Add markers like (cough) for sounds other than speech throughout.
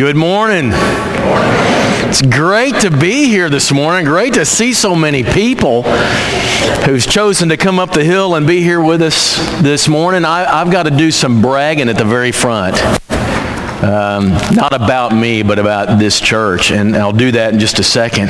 Good morning. It's great to be here this morning. Great to see so many people who's chosen to come up the hill and be here with us this morning. I, have got to do some bragging at the very front. Um, not about me, but about this church. And I'll do that in just a second.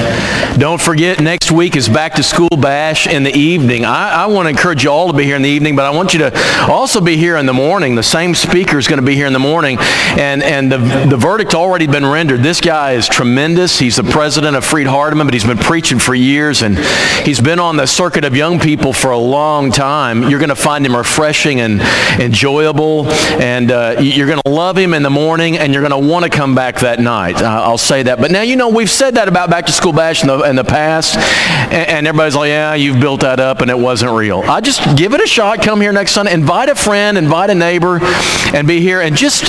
Don't forget, next week is back to school bash in the evening. I, I want to encourage you all to be here in the evening, but I want you to also be here in the morning. The same speaker is going to be here in the morning. And, and the, the verdict already been rendered. This guy is tremendous. He's the president of Freed Hardeman, but he's been preaching for years. And he's been on the circuit of young people for a long time. You're going to find him refreshing and enjoyable. And uh, you're going to love him in the morning morning and you're going to want to come back that night. Uh, I'll say that. But now, you know, we've said that about Back to School Bash in the, in the past, and, and everybody's like, yeah, you've built that up and it wasn't real. I just give it a shot. Come here next Sunday. Invite a friend, invite a neighbor, and be here. And just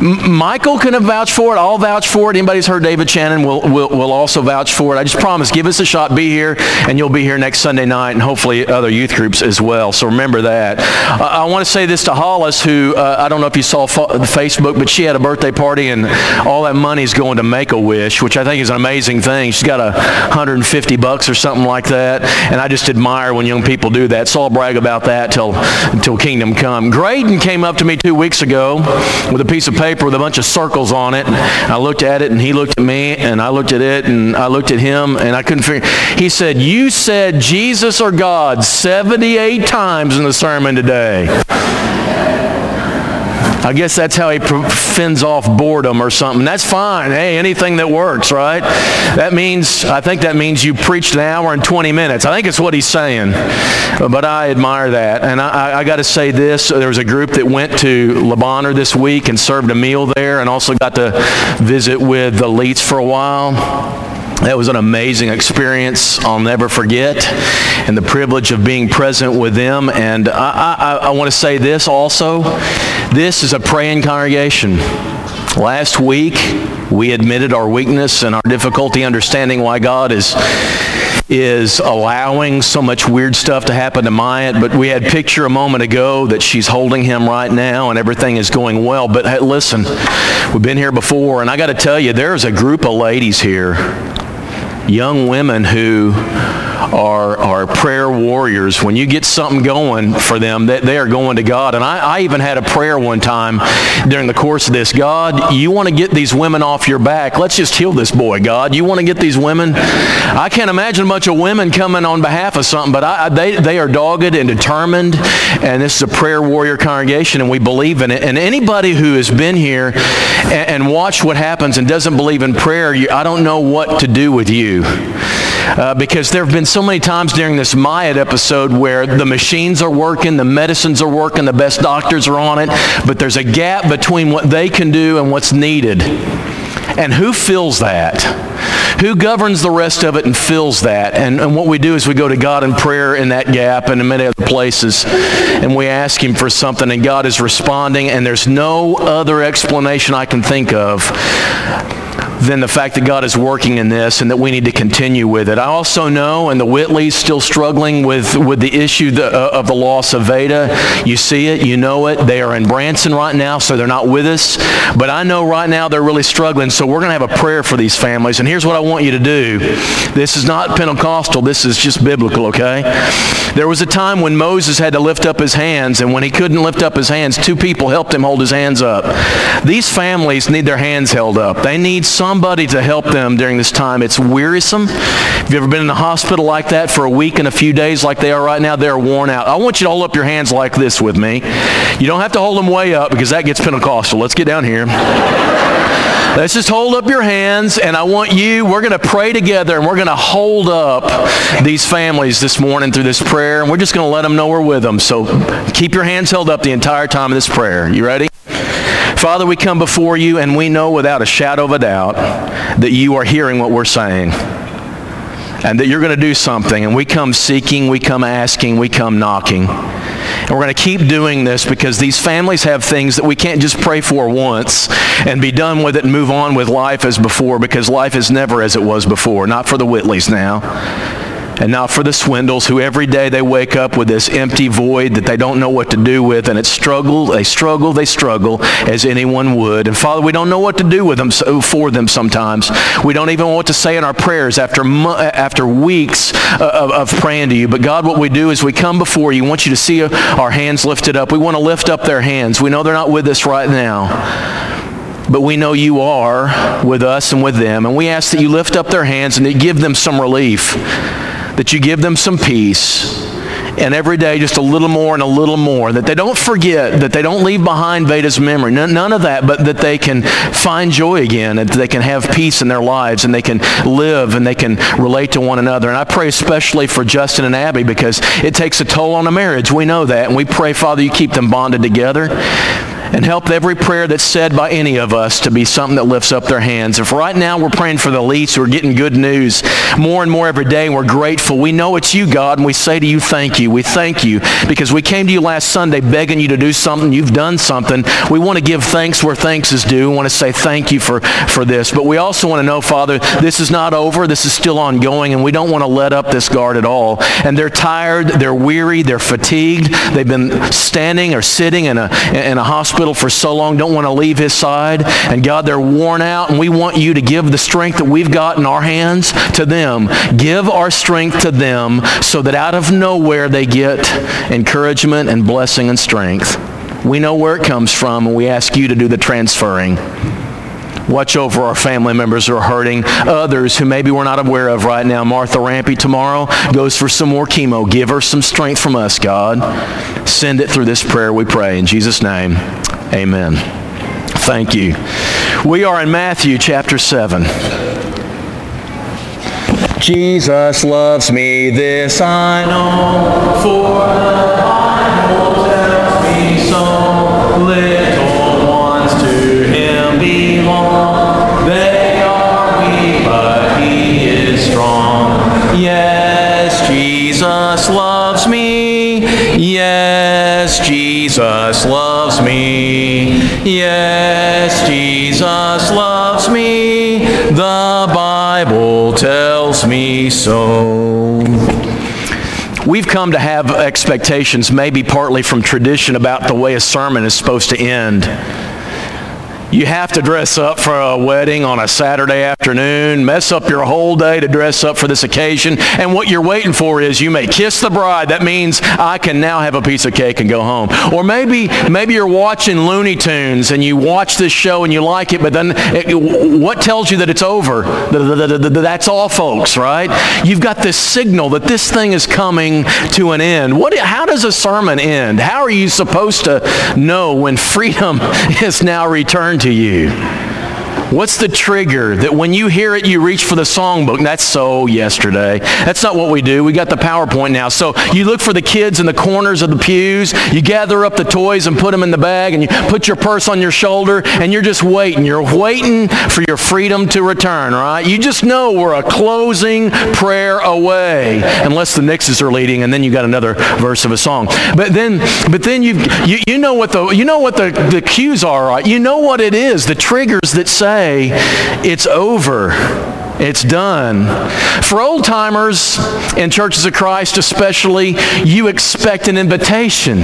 Michael can vouch for it. I'll vouch for it. Anybody's heard David Shannon will, will, will also vouch for it. I just promise, give us a shot. Be here, and you'll be here next Sunday night, and hopefully other youth groups as well. So remember that. I want to say this to Hollis, who uh, I don't know if you saw Facebook, but she had a birthday party, and all that money is going to Make-A-Wish, which I think is an amazing thing. She's got a 150 bucks or something like that, and I just admire when young people do that. So I'll brag about that till until Kingdom Come. Graydon came up to me two weeks ago with a piece of paper with a bunch of circles on it. And I looked at it and he looked at me and I looked at it and I looked at him and I couldn't figure. He said, you said Jesus or God 78 times in the sermon today. I guess that's how he fends off boredom or something. That's fine. Hey, anything that works, right? That means, I think that means you preached an hour and 20 minutes. I think it's what he's saying. But I admire that. And I, I got to say this. There was a group that went to Le Bonheur this week and served a meal there and also got to visit with the Leets for a while. That was an amazing experience I'll never forget, and the privilege of being present with them. And I, I, I want to say this also. This is a praying congregation. Last week, we admitted our weakness and our difficulty understanding why God is is allowing so much weird stuff to happen to Maya. But we had picture a moment ago that she's holding him right now and everything is going well. But hey, listen, we've been here before, and I got to tell you, there's a group of ladies here young women who are, are prayer warriors. When you get something going for them, they, they are going to God. And I, I even had a prayer one time during the course of this. God, you want to get these women off your back. Let's just heal this boy, God. You want to get these women? I can't imagine a bunch of women coming on behalf of something, but I, they, they are dogged and determined. And this is a prayer warrior congregation, and we believe in it. And anybody who has been here and, and watched what happens and doesn't believe in prayer, you, I don't know what to do with you. Uh, because there have been so many times during this Myatt episode where the machines are working, the medicines are working, the best doctors are on it, but there's a gap between what they can do and what's needed. And who fills that? Who governs the rest of it and fills that? And, and what we do is we go to God in prayer in that gap and in many other places, and we ask Him for something, and God is responding, and there's no other explanation I can think of than the fact that God is working in this and that we need to continue with it. I also know, and the Whitleys still struggling with, with the issue uh, of the loss of Veda. You see it, you know it. They are in Branson right now, so they're not with us. But I know right now they're really struggling, so we're going to have a prayer for these families. And here's what I want you to do. This is not Pentecostal. This is just biblical, okay? There was a time when Moses had to lift up his hands, and when he couldn't lift up his hands, two people helped him hold his hands up. These families need their hands held up. They need some somebody to help them during this time. It's wearisome. Have you've ever been in the hospital like that for a week and a few days like they are right now? They're worn out. I want you to hold up your hands like this with me. You don't have to hold them way up because that gets Pentecostal. Let's get down here. Let's just hold up your hands, and I want you, we're going to pray together, and we're going to hold up these families this morning through this prayer, and we're just going to let them know we're with them. So keep your hands held up the entire time of this prayer. You ready? Father, we come before you and we know without a shadow of a doubt that you are hearing what we're saying and that you're going to do something. And we come seeking, we come asking, we come knocking. And we're going to keep doing this because these families have things that we can't just pray for once and be done with it and move on with life as before because life is never as it was before. Not for the Whitleys now. And not for the swindles who every day they wake up with this empty void that they don't know what to do with and it's struggle they struggle they struggle as anyone would. And father we don't know what to do with them for them sometimes. We don't even know what to say in our prayers after after weeks uh, of, of praying to you. But god what we do is we come before you. We want you to see uh, our hands lifted up. We want to lift up their hands. We know they're not with us right now but we know you are with us and with them. And we ask that you lift up their hands and that give them some relief that you give them some peace and every day just a little more and a little more. That they don't forget, that they don't leave behind Veda's memory. None, none, of that, but that they can find joy again, that they can have peace in their lives, and they can live and they can relate to one another. And I pray especially for Justin and Abby because it takes a toll on a marriage. We know that. And we pray, Father, you keep them bonded together and help every prayer that's said by any of us to be something that lifts up their hands. If right now we're praying for the least, we're getting good news more and more every day, and we're grateful. We know it's you, God, and we say to you, thank you. We thank you because we came to you last Sunday begging you to do something. You've done something. We want to give thanks where thanks is due. We want to say thank you for, for this. But we also want to know, Father, this is not over. This is still ongoing, and we don't want to let up this guard at all. And they're tired. They're weary. They're fatigued. They've been standing or sitting in a, in a hospital hospital for so long, don't want to leave his side. And God, they're worn out, and we want you to give the strength that we've got in our hands to them. Give our strength to them so that out of nowhere they get encouragement and blessing and strength. We know where it comes from, and we ask you to do the transferring. Watch over our family members who are hurting. Others who maybe we're not aware of right now. Martha Rampy tomorrow goes for some more chemo. Give her some strength from us, God. Send it through this prayer, we pray. In Jesus' name, amen. Thank you. We are in Matthew chapter 7. Jesus loves me, this I know, for the Bible tells me so. Little ones to him belong. They are weak, but he is strong. Yes, Jesus loves me. Yes, Jesus loves me. Yes, Jesus loves me. The Bible tells me so. We've come to have expectations, maybe partly from tradition, about the way a sermon is supposed to end. You have to dress up for a wedding on a Saturday afternoon, mess up your whole day to dress up for this occasion, and what you're waiting for is you may kiss the bride. That means I can now have a piece of cake and go home. Or maybe maybe you're watching Looney Tunes and you watch this show and you like it, but then it, what tells you that it's over? That's all, folks, right? You've got this signal that this thing is coming to an end. What, how does a sermon end? How are you supposed to know when freedom (laughs) is now returned to you. What's the trigger that when you hear it, you reach for the songbook? That's so yesterday. That's not what we do. We got the PowerPoint now. So you look for the kids in the corners of the pews. You gather up the toys and put them in the bag, and you put your purse on your shoulder, and you're just waiting. You're waiting for your freedom to return, right? You just know we're a closing prayer away, unless the Nixes are leading, and then you got another verse of a song. But then, but then you you, you know what the you know what the, the cues are, right? You know what it is, the triggers that say say, it's over. It's done. For old timers in churches of Christ, especially, you expect an invitation.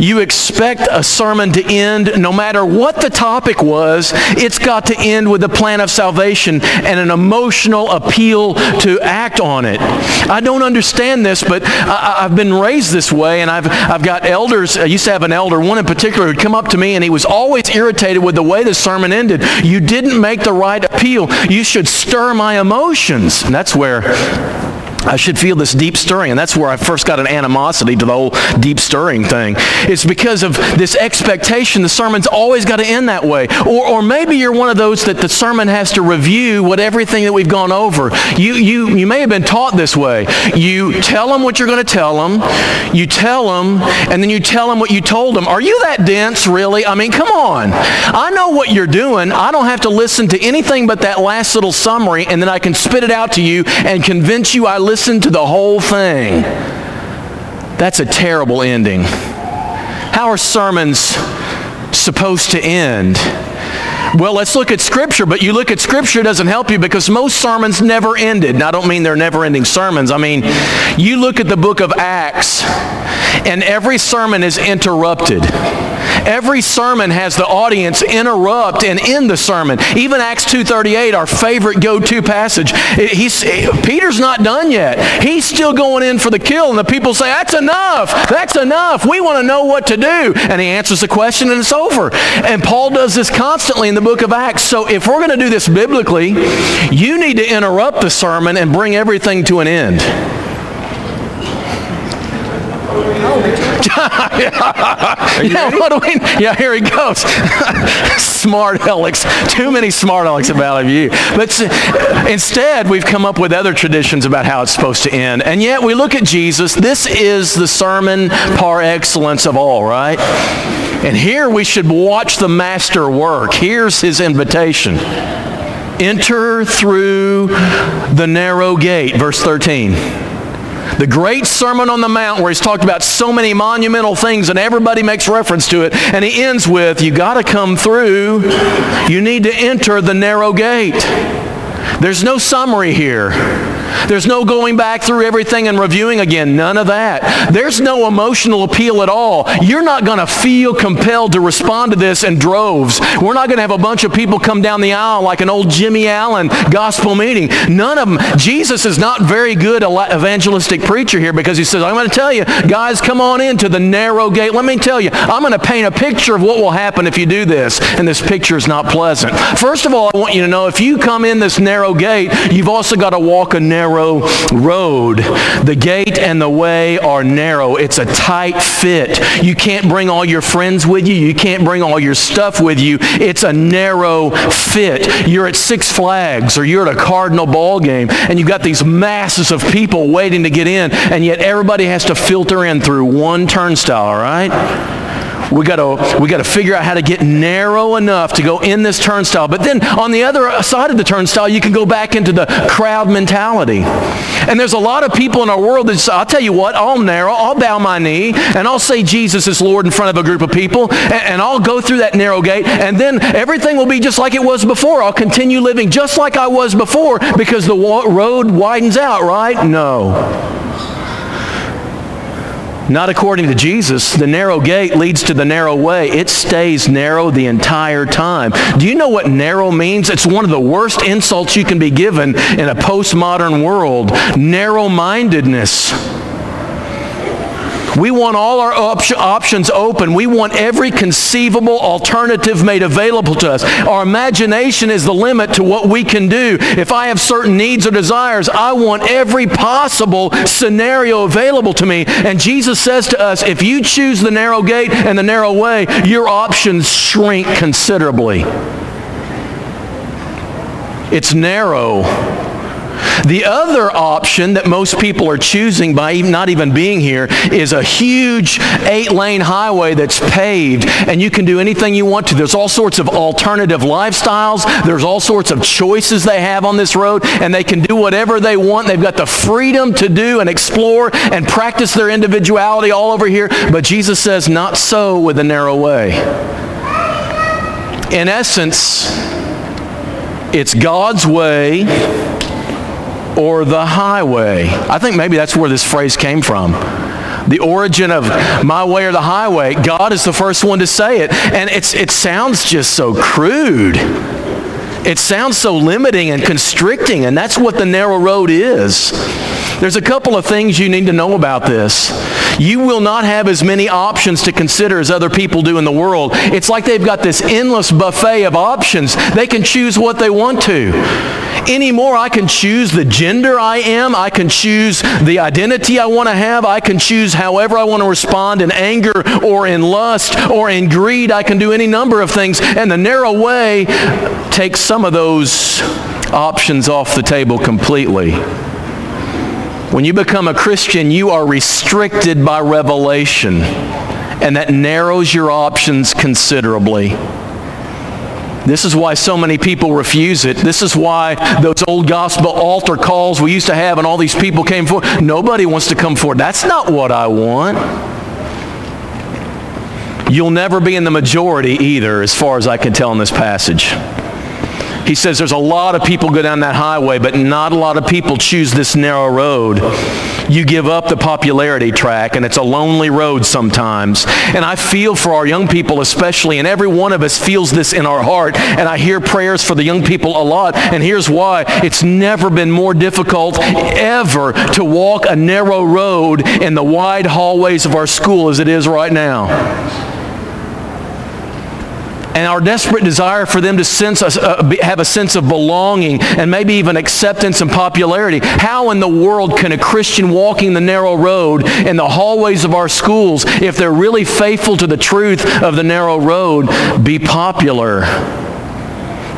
You expect a sermon to end no matter what the topic was, it's got to end with a plan of salvation and an emotional appeal to act on it. I don't understand this, but I, have been raised this way, and I've, I've got elders. I used to have an elder, one in particular, who'd come up to me, and he was always irritated with the way the sermon ended. You didn't make the right appeal. You should stir my emotions. And that's where I should feel this deep stirring. And that's where I first got an animosity to the whole deep stirring thing. It's because of this expectation the sermon's always got to end that way. Or, or maybe you're one of those that the sermon has to review what everything that we've gone over. You, you, you may have been taught this way. You tell them what you're going to tell them. You tell them, and then you tell them what you told them. Are you that dense, really? I mean, come on. I know what you're doing. I don't have to listen to anything but that last little summary, and then I can spit it out to you and convince you I listen to the whole thing. That's a terrible ending. How are sermons supposed to end? Well, let's look at Scripture, but you look at Scripture doesn't help you because most sermons never ended. Now, I don't mean they're never-ending sermons. I mean, you look at the book of Acts, and every sermon is interrupted. Every sermon has the audience interrupt and end the sermon. Even Acts 2.38, our favorite go-to passage, he's, Peter's not done yet. He's still going in for the kill, and the people say, that's enough. That's enough. We want to know what to do. And he answers the question, and it's over. And Paul does this constantly in the book of Acts. So if we're going to do this biblically, you need to interrupt the sermon and bring everything to an end. Yeah, what do we, yeah, here he goes. (laughs) smart Alex. Too many smart Alex about you. But instead, we've come up with other traditions about how it's supposed to end. And yet, we look at Jesus. This is the sermon par excellence of all, right? And here we should watch the master work. Here's his invitation. Enter through the narrow gate, verse 13. The great Sermon on the Mount where he's talked about so many monumental things and everybody makes reference to it. And he ends with, you got to come through. You need to enter the narrow gate. There's no summary here. There's no going back through everything and reviewing again. None of that. There's no emotional appeal at all. You're not going to feel compelled to respond to this in droves. We're not going to have a bunch of people come down the aisle like an old Jimmy Allen gospel meeting. None of them. Jesus is not very good evangelistic preacher here because he says, I'm going to tell you, guys, come on into the narrow gate. Let me tell you, I'm going to paint a picture of what will happen if you do this. And this picture is not pleasant. First of all, I want you to know if you come in this narrow gate, you've also got to walk a narrow narrow road. The gate and the way are narrow. It's a tight fit. You can't bring all your friends with you. You can't bring all your stuff with you. It's a narrow fit. You're at Six Flags or you're at a Cardinal ball game and you've got these masses of people waiting to get in and yet everybody has to filter in through one turnstile, all right? We got to we got to figure out how to get narrow enough to go in this turnstile. But then on the other side of the turnstile, you can go back into the crowd mentality. And there's a lot of people in our world that say, I'll tell you what, I'll narrow, I'll bow my knee, and I'll say Jesus is Lord in front of a group of people, and, and I'll go through that narrow gate, and then everything will be just like it was before. I'll continue living just like I was before because the road widens out, right? No. Not according to Jesus. The narrow gate leads to the narrow way. It stays narrow the entire time. Do you know what narrow means? It's one of the worst insults you can be given in a postmodern world. Narrow-mindedness. We want all our op- options open. We want every conceivable alternative made available to us. Our imagination is the limit to what we can do. If I have certain needs or desires, I want every possible scenario available to me. And Jesus says to us, if you choose the narrow gate and the narrow way, your options shrink considerably. It's narrow the other option that most people are choosing by not even being here is a huge eight-lane highway that's paved and you can do anything you want to. There's all sorts of alternative lifestyles. There's all sorts of choices they have on this road and they can do whatever they want. They've got the freedom to do and explore and practice their individuality all over here. But Jesus says, not so with the narrow way. In essence, it's God's way or the highway. I think maybe that's where this phrase came from. The origin of my way or the highway. God is the first one to say it. And it's, it sounds just so crude. It sounds so limiting and constricting, and that's what the narrow road is. There's a couple of things you need to know about this. You will not have as many options to consider as other people do in the world. It's like they've got this endless buffet of options. They can choose what they want to. Anymore, I can choose the gender I am. I can choose the identity I want to have. I can choose however I want to respond in anger or in lust or in greed. I can do any number of things. And the narrow way takes some of those options off the table completely. When you become a Christian, you are restricted by revelation, and that narrows your options considerably. This is why so many people refuse it. This is why those old gospel altar calls we used to have and all these people came forward. Nobody wants to come forward. That's not what I want. You'll never be in the majority either, as far as I can tell in this passage. He says there's a lot of people go down that highway, but not a lot of people choose this narrow road. You give up the popularity track, and it's a lonely road sometimes. And I feel for our young people especially, and every one of us feels this in our heart. And I hear prayers for the young people a lot. And here's why. It's never been more difficult ever to walk a narrow road in the wide hallways of our school as it is right now and our desperate desire for them to sense uh, have a sense of belonging and maybe even acceptance and popularity. How in the world can a Christian walking the narrow road in the hallways of our schools, if they're really faithful to the truth of the narrow road, be popular?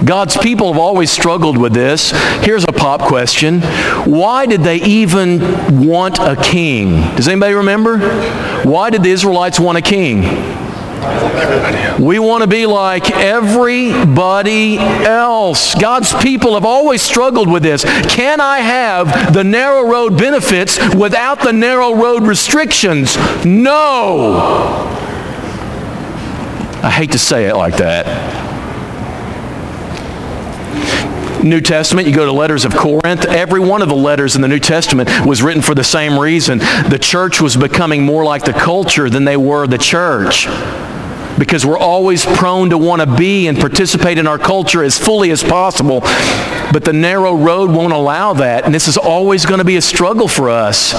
God's people have always struggled with this. Here's a pop question. Why did they even want a king? Does anybody remember? Why did the Israelites want a king? We want to be like everybody else. God's people have always struggled with this. Can I have the narrow road benefits without the narrow road restrictions? No. I hate to say it like that. New Testament, you go to letters of Corinth, every one of the letters in the New Testament was written for the same reason. The church was becoming more like the culture than they were the church because we're always prone to want to be and participate in our culture as fully as possible. But the narrow road won't allow that, and this is always going to be a struggle for us.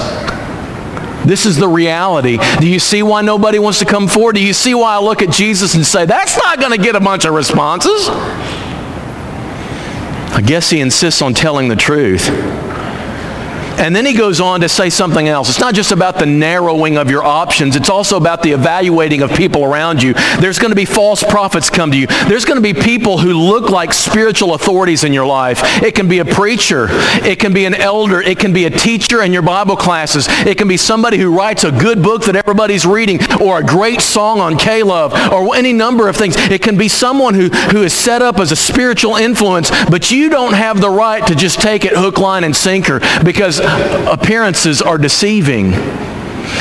This is the reality. Do you see why nobody wants to come forward? Do you see why I look at Jesus and say, that's not going to get a bunch of responses? I guess he insists on telling the truth. And then he goes on to say something else. It's not just about the narrowing of your options. It's also about the evaluating of people around you. There's going to be false prophets come to you. There's going to be people who look like spiritual authorities in your life. It can be a preacher. It can be an elder. It can be a teacher in your Bible classes. It can be somebody who writes a good book that everybody's reading or a great song on K-Love or any number of things. It can be someone who, who is set up as a spiritual influence, but you don't have the right to just take it hook, line, and sinker because appearances are deceiving.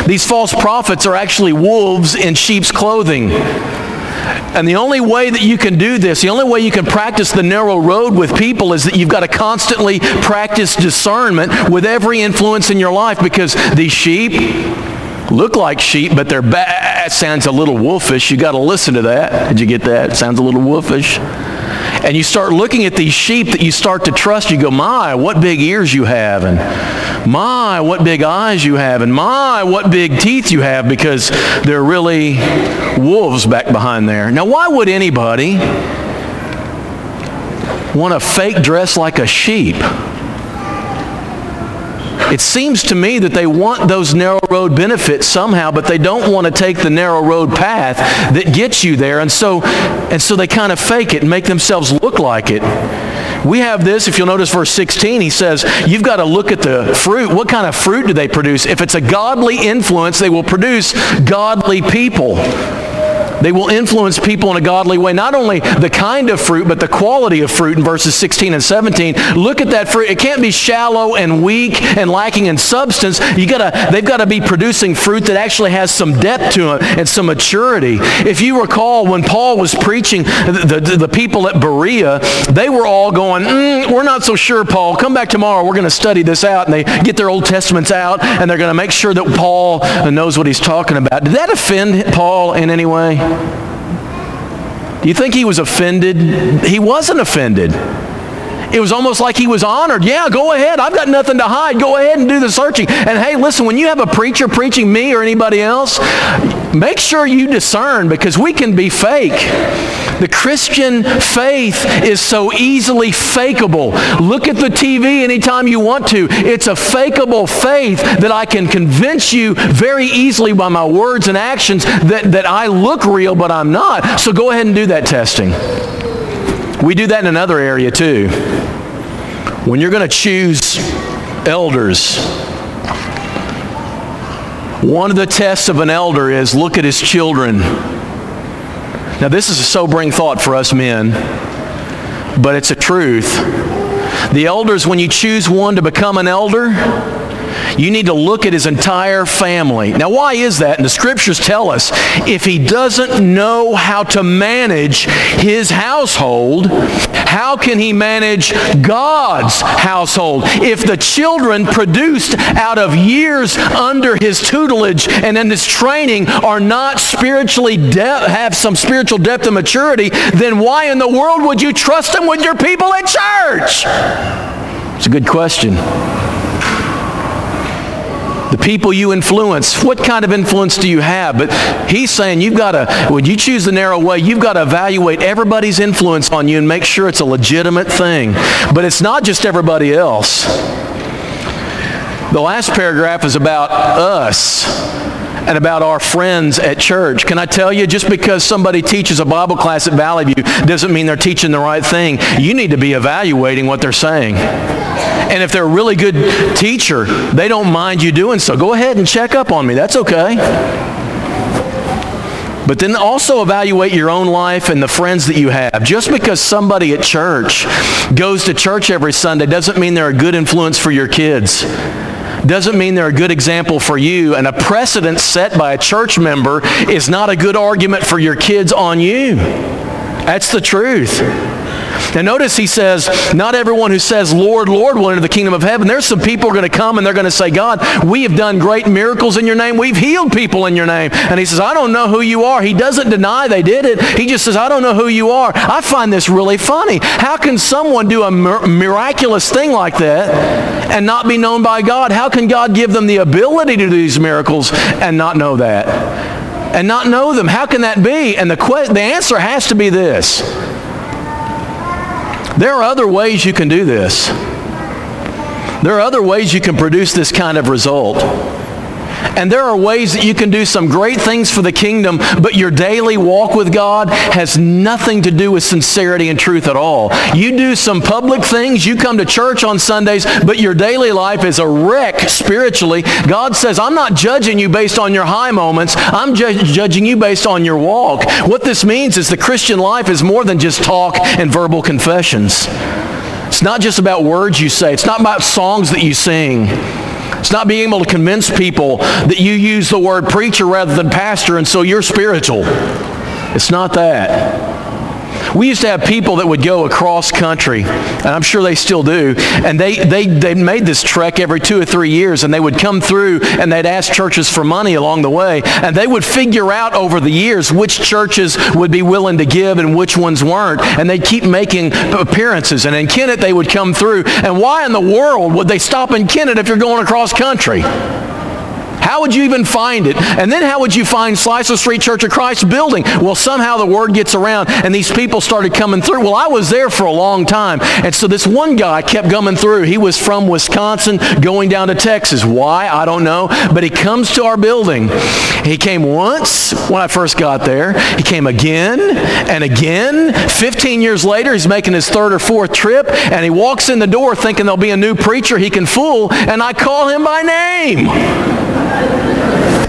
These false prophets are actually wolves in sheep's clothing. And the only way that you can do this, the only way you can practice the narrow road with people is that you've got to constantly practice discernment with every influence in your life because these sheep look like sheep, but they're bad. Sounds a little wolfish. You got to listen to that. Did you get that? Sounds a little wolfish and you start looking at these sheep that you start to trust, you go, my, what big ears you have, and my, what big eyes you have, and my, what big teeth you have, because they're really wolves back behind there. Now, why would anybody want to fake dress like a sheep? It seems to me that they want those narrow road benefits somehow, but they don't want to take the narrow road path that gets you there. And so, and so they kind of fake it and make themselves look like it. We have this, if you'll notice verse 16, he says, you've got to look at the fruit. What kind of fruit do they produce? If it's a godly influence, they will produce godly people. They will influence people in a godly way. Not only the kind of fruit, but the quality of fruit in verses 16 and 17. Look at that fruit. It can't be shallow and weak and lacking in substance. You gotta, they've got to be producing fruit that actually has some depth to it and some maturity. If you recall, when Paul was preaching the, the, the people at Berea, they were all going, mm, we're not so sure, Paul. Come back tomorrow. We're going to study this out. And they get their Old Testaments out, and they're going to make sure that Paul knows what he's talking about. Did that offend Paul in any way? Do you think he was offended? He wasn't offended. It was almost like he was honored. Yeah, go ahead. I've got nothing to hide. Go ahead and do the searching. And hey, listen, when you have a preacher preaching me or anybody else, make sure you discern because we can be fake. The Christian faith is so easily fakeable. Look at the TV anytime you want to. It's a fakeable faith that I can convince you very easily by my words and actions that, that I look real, but I'm not. So go ahead and do that testing. We do that in another area too. When you're going to choose elders, one of the tests of an elder is look at his children. Now, this is a sobering thought for us men, but it's a truth. The elders, when you choose one to become an elder, You need to look at his entire family. Now, why is that? And the scriptures tell us if he doesn't know how to manage his household, how can he manage God's household? If the children produced out of years under his tutelage and in his training are not spiritually de- have some spiritual depth and maturity, then why in the world would you trust them with your people at church? It's a good question. The people you influence, what kind of influence do you have? But he's saying you've got to, when you choose the narrow way, you've got to evaluate everybody's influence on you and make sure it's a legitimate thing. But it's not just everybody else. The last paragraph is about us and about our friends at church. Can I tell you, just because somebody teaches a Bible class at Valley View doesn't mean they're teaching the right thing. You need to be evaluating what they're saying. And if they're a really good teacher, they don't mind you doing so. Go ahead and check up on me. That's okay. But then also evaluate your own life and the friends that you have. Just because somebody at church goes to church every Sunday doesn't mean they're a good influence for your kids. Doesn't mean they're a good example for you. And a precedent set by a church member is not a good argument for your kids on you. That's the truth. Now notice he says, not everyone who says, Lord, Lord will enter the kingdom of heaven. There's some people are going to come and they're going to say, God, we have done great miracles in your name. We've healed people in your name. And he says, I don't know who you are. He doesn't deny they did it. He just says, I don't know who you are. I find this really funny. How can someone do a miraculous thing like that and not be known by God? How can God give them the ability to do these miracles and not know that? And not know them. How can that be? And the, que- the answer has to be this. There are other ways you can do this. There are other ways you can produce this kind of result. And there are ways that you can do some great things for the kingdom, but your daily walk with God has nothing to do with sincerity and truth at all. You do some public things, you come to church on Sundays, but your daily life is a wreck spiritually. God says, I'm not judging you based on your high moments. I'm ju- judging you based on your walk. What this means is the Christian life is more than just talk and verbal confessions. It's not just about words you say. It's not about songs that you sing. It's not being able to convince people that you use the word preacher rather than pastor and so you're spiritual. It's not that. We used to have people that would go across country, and I'm sure they still do, and they, they, they made this trek every two or three years, and they would come through and they'd ask churches for money along the way, and they would figure out over the years which churches would be willing to give and which ones weren't, and they'd keep making appearances. And in Kennett, they would come through, and why in the world would they stop in Kennett if you're going across country? How would you even find it? And then how would you find Slicer Street Church of Christ building? Well, somehow the word gets around and these people started coming through. Well, I was there for a long time. And so this one guy kept coming through. He was from Wisconsin going down to Texas. Why? I don't know. But he comes to our building. He came once when I first got there. He came again and again. 15 years later, he's making his third or fourth trip and he walks in the door thinking there'll be a new preacher he can fool and I call him by name.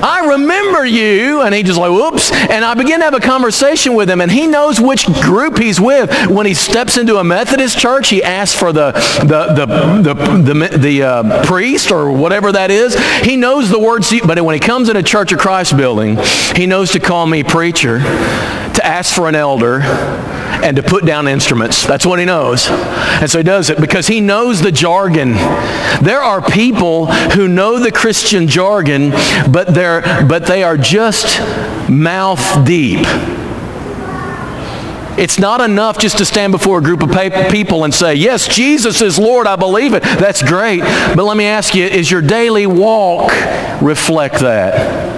I remember you. And he just like, whoops. And I begin to have a conversation with him, and he knows which group he's with. When he steps into a Methodist church, he asks for the, the, the, the, the, uh, priest or whatever that is. He knows the words, but when he comes in a Church of Christ building, he knows to call me preacher, to ask for an elder, and to put down instruments. That's what he knows. And so he does it because he knows the jargon. There are people who know the Christian jargon, but, they're, but they are just mouth deep. It's not enough just to stand before a group of people and say, yes, Jesus is Lord, I believe it. That's great. But let me ask you, is your daily walk reflect that?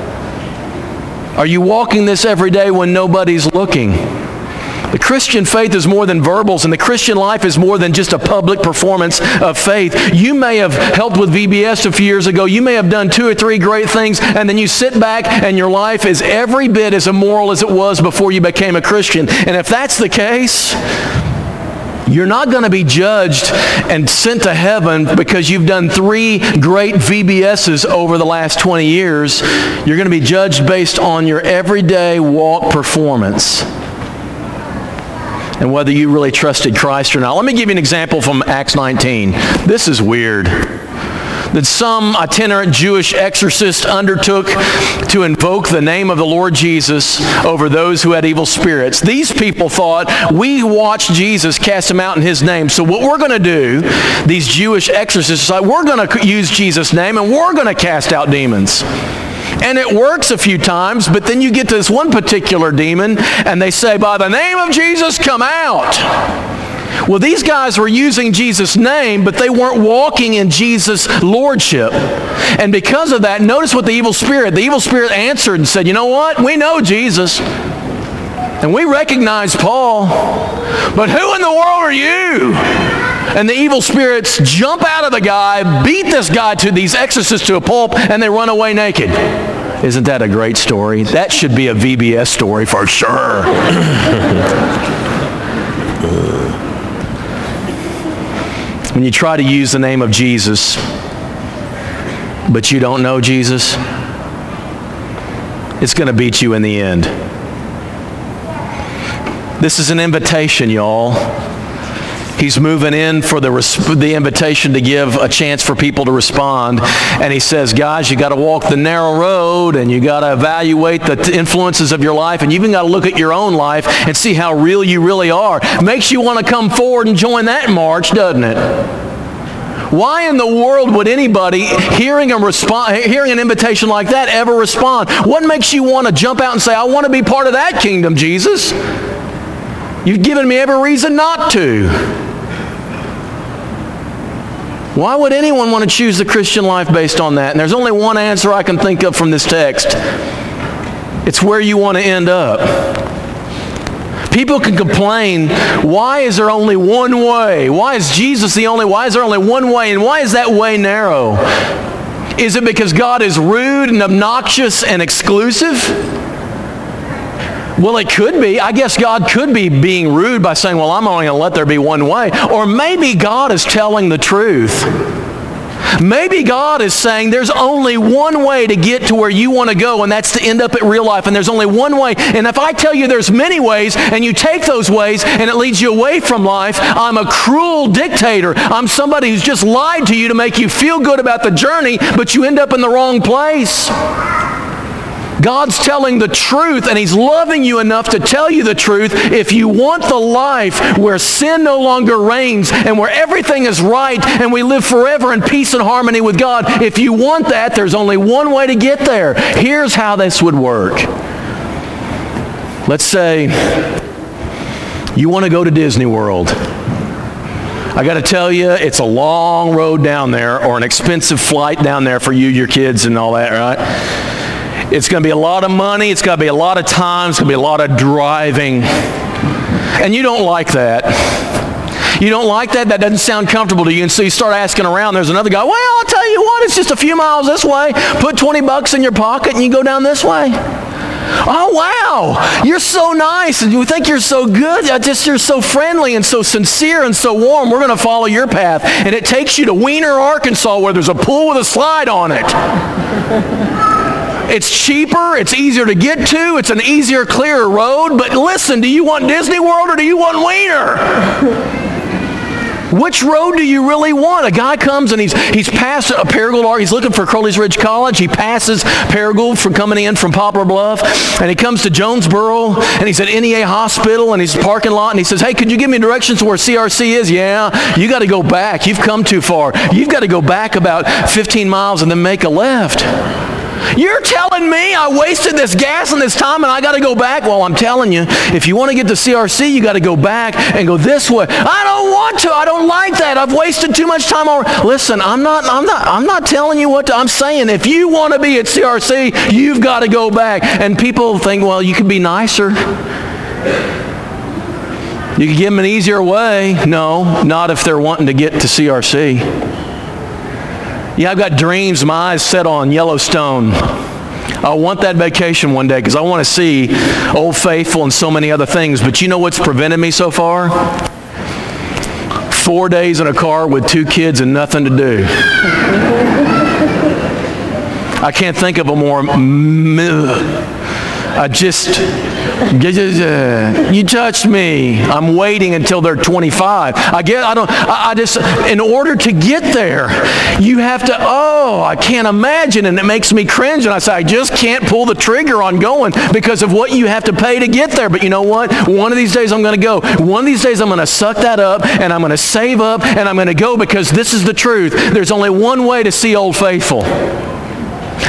Are you walking this every day when nobody's looking? The Christian faith is more than verbals, and the Christian life is more than just a public performance of faith. You may have helped with VBS a few years ago. You may have done two or three great things, and then you sit back and your life is every bit as immoral as it was before you became a Christian. And if that's the case, you're not going to be judged and sent to heaven because you've done three great VBSs over the last 20 years. You're going to be judged based on your everyday walk performance and whether you really trusted Christ or not. Let me give you an example from Acts 19. This is weird. That some itinerant Jewish exorcist undertook to invoke the name of the Lord Jesus over those who had evil spirits. These people thought, we watched Jesus cast them out in his name, so what we're going to do, these Jewish exorcists, like, we're going to use Jesus' name and we're going to cast out demons. And it works a few times, but then you get to this one particular demon and they say, by the name of Jesus, come out. Well, these guys were using Jesus' name, but they weren't walking in Jesus' lordship. And because of that, notice what the evil spirit, the evil spirit answered and said, you know what? We know Jesus. And we recognize Paul. But who in the world are you? And the evil spirits jump out of the guy, beat this guy to these exorcists to a pulp, and they run away naked. Isn't that a great story? That should be a VBS story for sure. (laughs) when you try to use the name of Jesus, but you don't know Jesus, it's going to beat you in the end. This is an invitation, y'all. He's moving in for the, the invitation to give a chance for people to respond. And he says, guys, you got to walk the narrow road and you got to evaluate the influences of your life and you even got to look at your own life and see how real you really are. Makes you want to come forward and join that march, doesn't it? Why in the world would anybody hearing a respond, hearing an invitation like that ever respond? What makes you want to jump out and say, I want to be part of that kingdom, Jesus? You've given me every reason not to. Why would anyone want to choose the Christian life based on that? And there's only one answer I can think of from this text. It's where you want to end up. People can complain, why is there only one way? Why is Jesus the only Why is there only one way? And why is that way narrow? Is it because God is rude and obnoxious and exclusive? Well, it could be. I guess God could be being rude by saying, well, I'm only going to let there be one way. Or maybe God is telling the truth. Maybe God is saying there's only one way to get to where you want to go, and that's to end up at real life. And there's only one way. And if I tell you there's many ways, and you take those ways, and it leads you away from life, I'm a cruel dictator. I'm somebody who's just lied to you to make you feel good about the journey, but you end up in the wrong place. God's telling the truth and he's loving you enough to tell you the truth. If you want the life where sin no longer reigns and where everything is right and we live forever in peace and harmony with God, if you want that, there's only one way to get there. Here's how this would work. Let's say you want to go to Disney World. I got to tell you, it's a long road down there or an expensive flight down there for you, your kids, and all that, right? It's going to be a lot of money. It's going to be a lot of time. It's going to be a lot of driving. And you don't like that. You don't like that? That doesn't sound comfortable to you. And so you start asking around. There's another guy. Well, I'll tell you what. It's just a few miles this way. Put 20 bucks in your pocket and you go down this way. Oh, wow. You're so nice and you think you're so good. Just you're so friendly and so sincere and so warm. We're going to follow your path. And it takes you to Weiner, Arkansas where there's a pool with a slide on it. It's cheaper. It's easier to get to. It's an easier, clearer road. But listen, do you want Disney World or do you want Weiner? Which road do you really want? A guy comes and he's he's past a Paragould. He's looking for Crowley's Ridge College. He passes Paragould from coming in from Poplar Bluff, and he comes to Jonesboro, and he's at NEA Hospital, and he's parking lot, and he says, "Hey, could you give me directions to where CRC is?" Yeah, you got to go back. You've come too far. You've got to go back about 15 miles and then make a left. You're telling me I wasted this gas and this time and I got to go back? Well, I'm telling you, if you want to get to CRC, you got to go back and go this way. I don't want to. I don't like that. I've wasted too much time. Listen, I'm not, I'm not, I'm not telling you what to, I'm saying. If you want to be at CRC, you've got to go back. And people think, well, you could be nicer. You can give them an easier way. No, not if they're wanting to get to CRC. Yeah, I've got dreams, my eyes set on Yellowstone. I want that vacation one day because I want to see Old Faithful and so many other things. But you know what's prevented me so far? Four days in a car with two kids and nothing to do. I can't think of a more. I just (laughs) You touched me. I'm waiting until they're 25. I get, I don't, I, I just, in order to get there, you have to, oh, I can't imagine. And it makes me cringe. And I say, I just can't pull the trigger on going because of what you have to pay to get there. But you know what? One of these days I'm going to go. One of these days I'm going to suck that up and I'm going to save up and I'm going to go because this is the truth. There's only one way to see Old Faithful.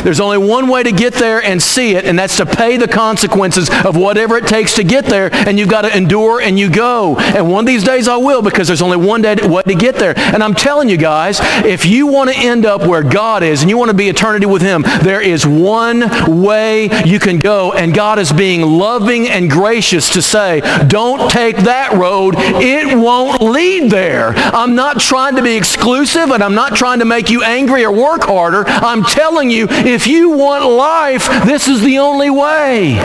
There's only one way to get there and see it, and that's to pay the consequences of whatever it takes to get there, and you've got to endure and you go. And one of these days I will because there's only one day way to get there. And I'm telling you guys, if you want to end up where God is and you want to be eternity with Him, there is one way you can go, and God is being loving and gracious to say, don't take that road. It won't lead there. I'm not trying to be exclusive, and I'm not trying to make you angry or work harder. I'm telling you, if you want life, this is the only way.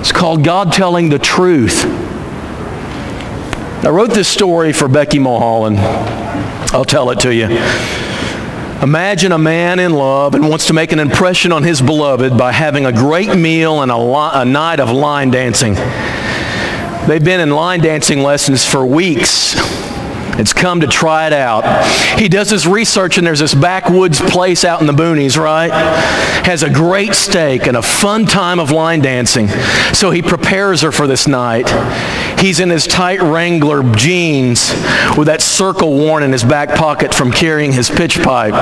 It's called God telling the truth. I wrote this story for Becky Mulholland. I'll tell it to you. Imagine a man in love and wants to make an impression on his beloved by having a great meal and a, a night of line dancing. They've been in line dancing lessons for weeks. It's come to try it out. He does his research, and there's this backwoods place out in the boonies, right? Has a great steak and a fun time of line dancing. So he prepares her for this night. He's in his tight Wrangler jeans with that circle worn in his back pocket from carrying his pitch pipe.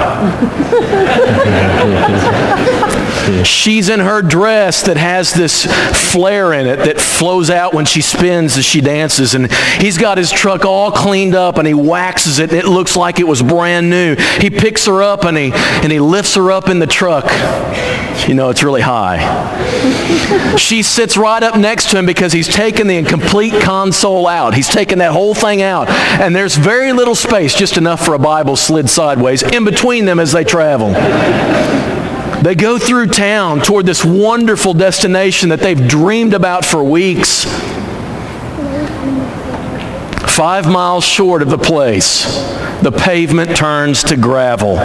She's in her dress that has this flare in it that flows out when she spins as she dances. And he's got his truck all cleaned up and he waxes it. and It looks like it was brand new. He picks her up and he, and he lifts her up in the truck. You know, it's really high. (laughs) she sits right up next to him because he's taken the complete console out. He's taken that whole thing out. And there's very little space, just enough for a Bible slid sideways, in between them as they travel. They go through town toward this wonderful destination that they've dreamed about for weeks. Five miles short of the place, the pavement turns to gravel.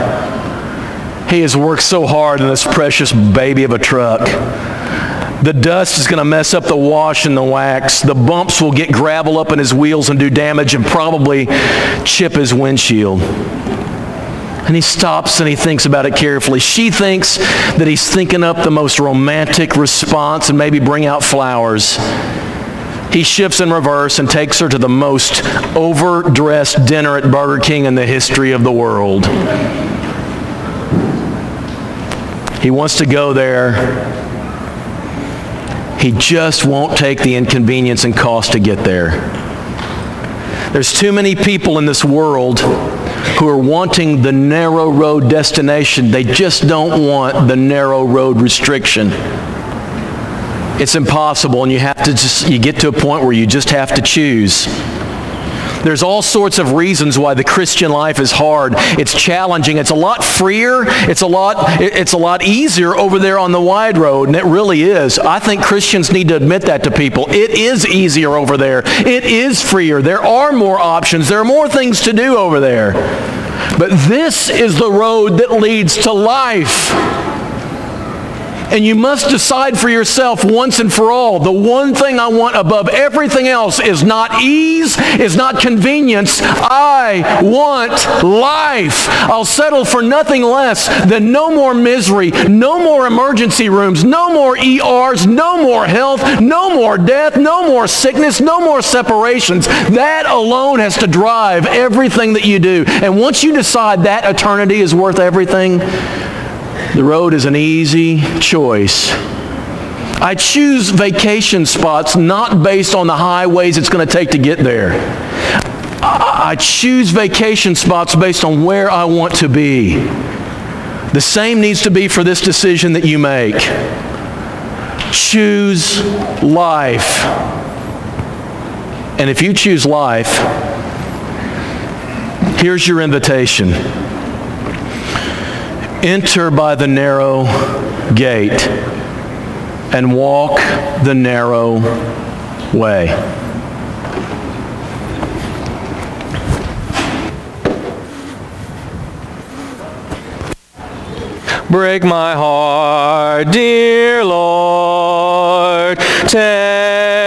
He has worked so hard in this precious baby of a truck. The dust is going to mess up the wash and the wax. The bumps will get gravel up in his wheels and do damage and probably chip his windshield. And he stops and he thinks about it carefully. She thinks that he's thinking up the most romantic response and maybe bring out flowers. He shifts in reverse and takes her to the most overdressed dinner at Burger King in the history of the world. He wants to go there. He just won't take the inconvenience and cost to get there. There's too many people in this world who are wanting the narrow road destination. They just don't want the narrow road restriction. It's impossible and you have to just you get to a point where you just have to choose. There's all sorts of reasons why the Christian life is hard. It's challenging. It's a lot freer. It's a lot it's a lot easier over there on the wide road, and it really is. I think Christians need to admit that to people. It is easier over there. It is freer. There are more options. There are more things to do over there. But this is the road that leads to life. And you must decide for yourself once and for all. The one thing I want above everything else is not ease, is not convenience. I want life. I'll settle for nothing less than no more misery, no more emergency rooms, no more ERs, no more health, no more death, no more sickness, no more separations. That alone has to drive everything that you do. And once you decide that eternity is worth everything, the road is an easy choice. I choose vacation spots not based on the highways it's going to take to get there. I choose vacation spots based on where I want to be. The same needs to be for this decision that you make. Choose life. And if you choose life, here's your invitation. Enter by the narrow gate and walk the narrow way. break my heart, dear Lord. Take